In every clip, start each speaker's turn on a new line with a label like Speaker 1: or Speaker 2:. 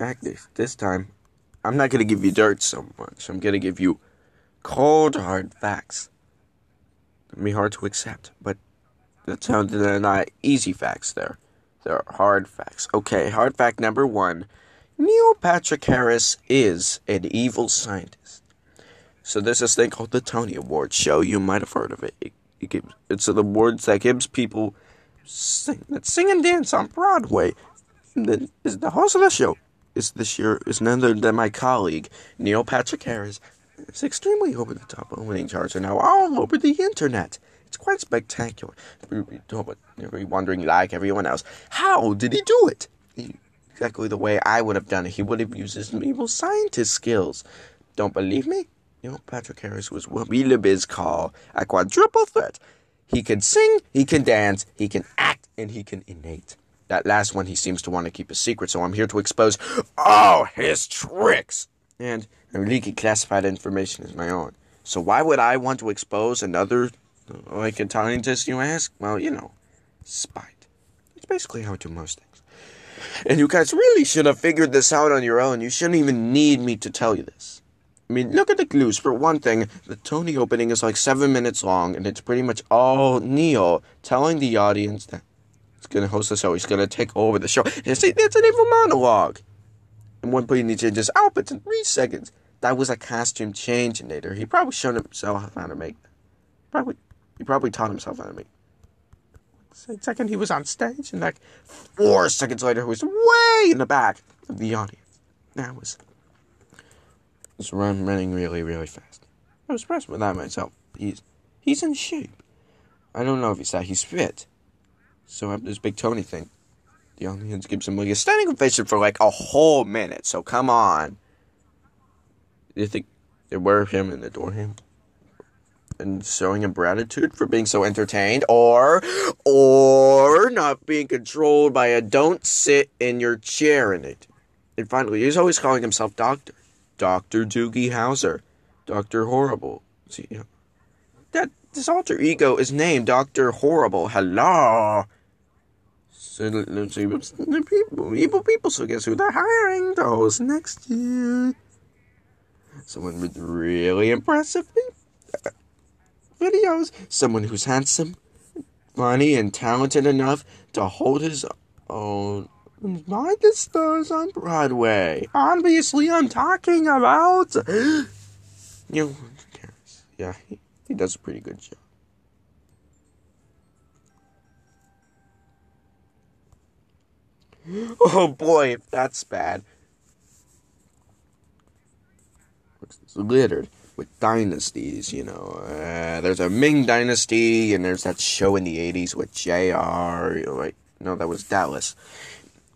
Speaker 1: Active this time. I'm not gonna give you dirt so much. I'm gonna give you cold hard facts. It'd be hard to accept, but that sounded they're not easy facts there. They're hard facts. Okay, hard fact number one. Neil Patrick Harris is an evil scientist. So there's this thing called the Tony Awards show. You might have heard of it. it, it gives, it's an awards that gives people sing, that sing and dance on Broadway. Is the host of the show is this year is none other than my colleague Neil Patrick Harris. It's extremely over the top. Opening charts are now all over the internet. It's quite spectacular. You're wondering, like everyone else, how did he do it? Exactly the way I would have done it. He would have used his evil scientist skills. Don't believe me? Know, Patrick Harris was what we libiz call a quadruple threat. He can sing, he can dance, he can act, and he can innate. That last one he seems to want to keep a secret, so I'm here to expose all his tricks. And I'm leaking classified information as my own. So why would I want to expose another, like scientist, you ask? Well, you know, spite. It's basically how I do most things. And you guys really should have figured this out on your own. You shouldn't even need me to tell you this. I mean, look at the clues. For one thing, the Tony opening is like seven minutes long, and it's pretty much all Neil telling the audience that he's going to host the show. He's going to take over the show. And say, that's an evil monologue. And one point he changes outfits in three seconds. That was a costume change later. He probably showed himself how to make. Probably, he probably taught himself how to make. Second, he was on stage, and like four seconds later, he was way in the back of the audience. That was, was run, running really, really fast. I was impressed with that myself. He's he's in shape. I don't know if he's that he's fit. So have this big Tony thing. The gives him like a standing ovation for like a whole minute. So come on. You think they worship him and adore him? And showing him gratitude for being so entertained, or or not being controlled by a don't sit in your chair in it. And finally, he's always calling himself Doctor. Dr. Doogie Howser. Dr. Horrible. See, that this alter ego is named Dr. Horrible. Hello. So people, evil people. So guess who they're hiring Those next year? Someone with really impressive videos. Someone who's handsome, funny, and talented enough to hold his own. Like the stars on Broadway. Obviously, I'm talking about. you know, yeah, he, he does a pretty good job. Oh boy, that's bad. It's littered with dynasties, you know. Uh, there's a Ming dynasty, and there's that show in the 80s with JR. Like, no, that was Dallas.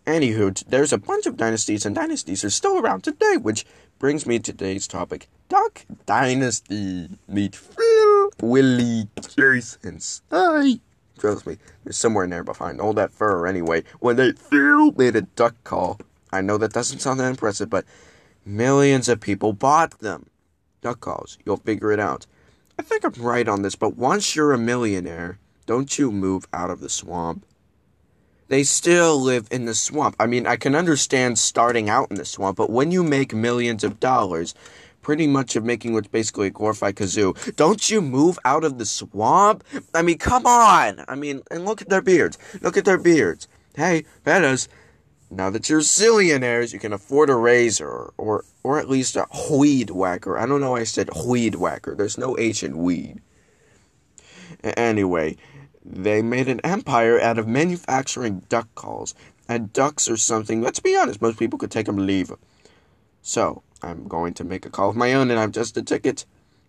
Speaker 1: Anywho, there's a bunch of dynasties, and dynasties are still around today, which brings me to today's topic Duck Dynasty. Meet Phil, Willie, and Cy. Trust me, there's somewhere in there behind all that fur anyway. When they Phil made a duck call, I know that doesn't sound that impressive, but millions of people bought them. Duck calls, you'll figure it out. I think I'm right on this, but once you're a millionaire, don't you move out of the swamp. They still live in the swamp. I mean, I can understand starting out in the swamp, but when you make millions of dollars, pretty much of making what's basically a glorified kazoo. Don't you move out of the swamp? I mean, come on! I mean, and look at their beards. Look at their beards. Hey, fellas, now that you're zillionaires, you can afford a razor or or at least a weed whacker. I don't know why I said weed whacker. There's no H in weed. Anyway, they made an empire out of manufacturing duck calls. And ducks are something, let's be honest, most people could take them leave. So, I'm going to make a call of my own and I've just a ticket.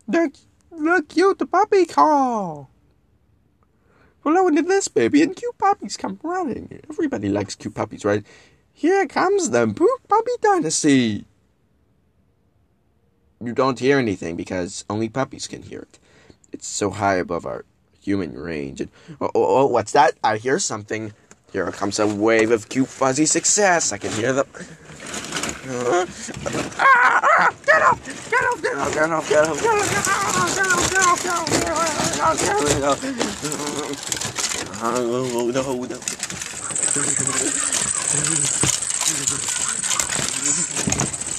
Speaker 1: The, the cute puppy call. blow into this baby, and cute puppies come running. Everybody likes cute puppies, right? Here comes the poop puppy dynasty. You don't hear anything because only puppies can hear it. It's so high above our human range. And oh, oh, oh what's that? I hear something. Here comes a wave of cute fuzzy success. I can hear the. Uh, ah, get up! Get up! Get up! Get up! Get up! Get up! Get up! Get up! Get up! Get up! Get up! Get up! Oh no! No!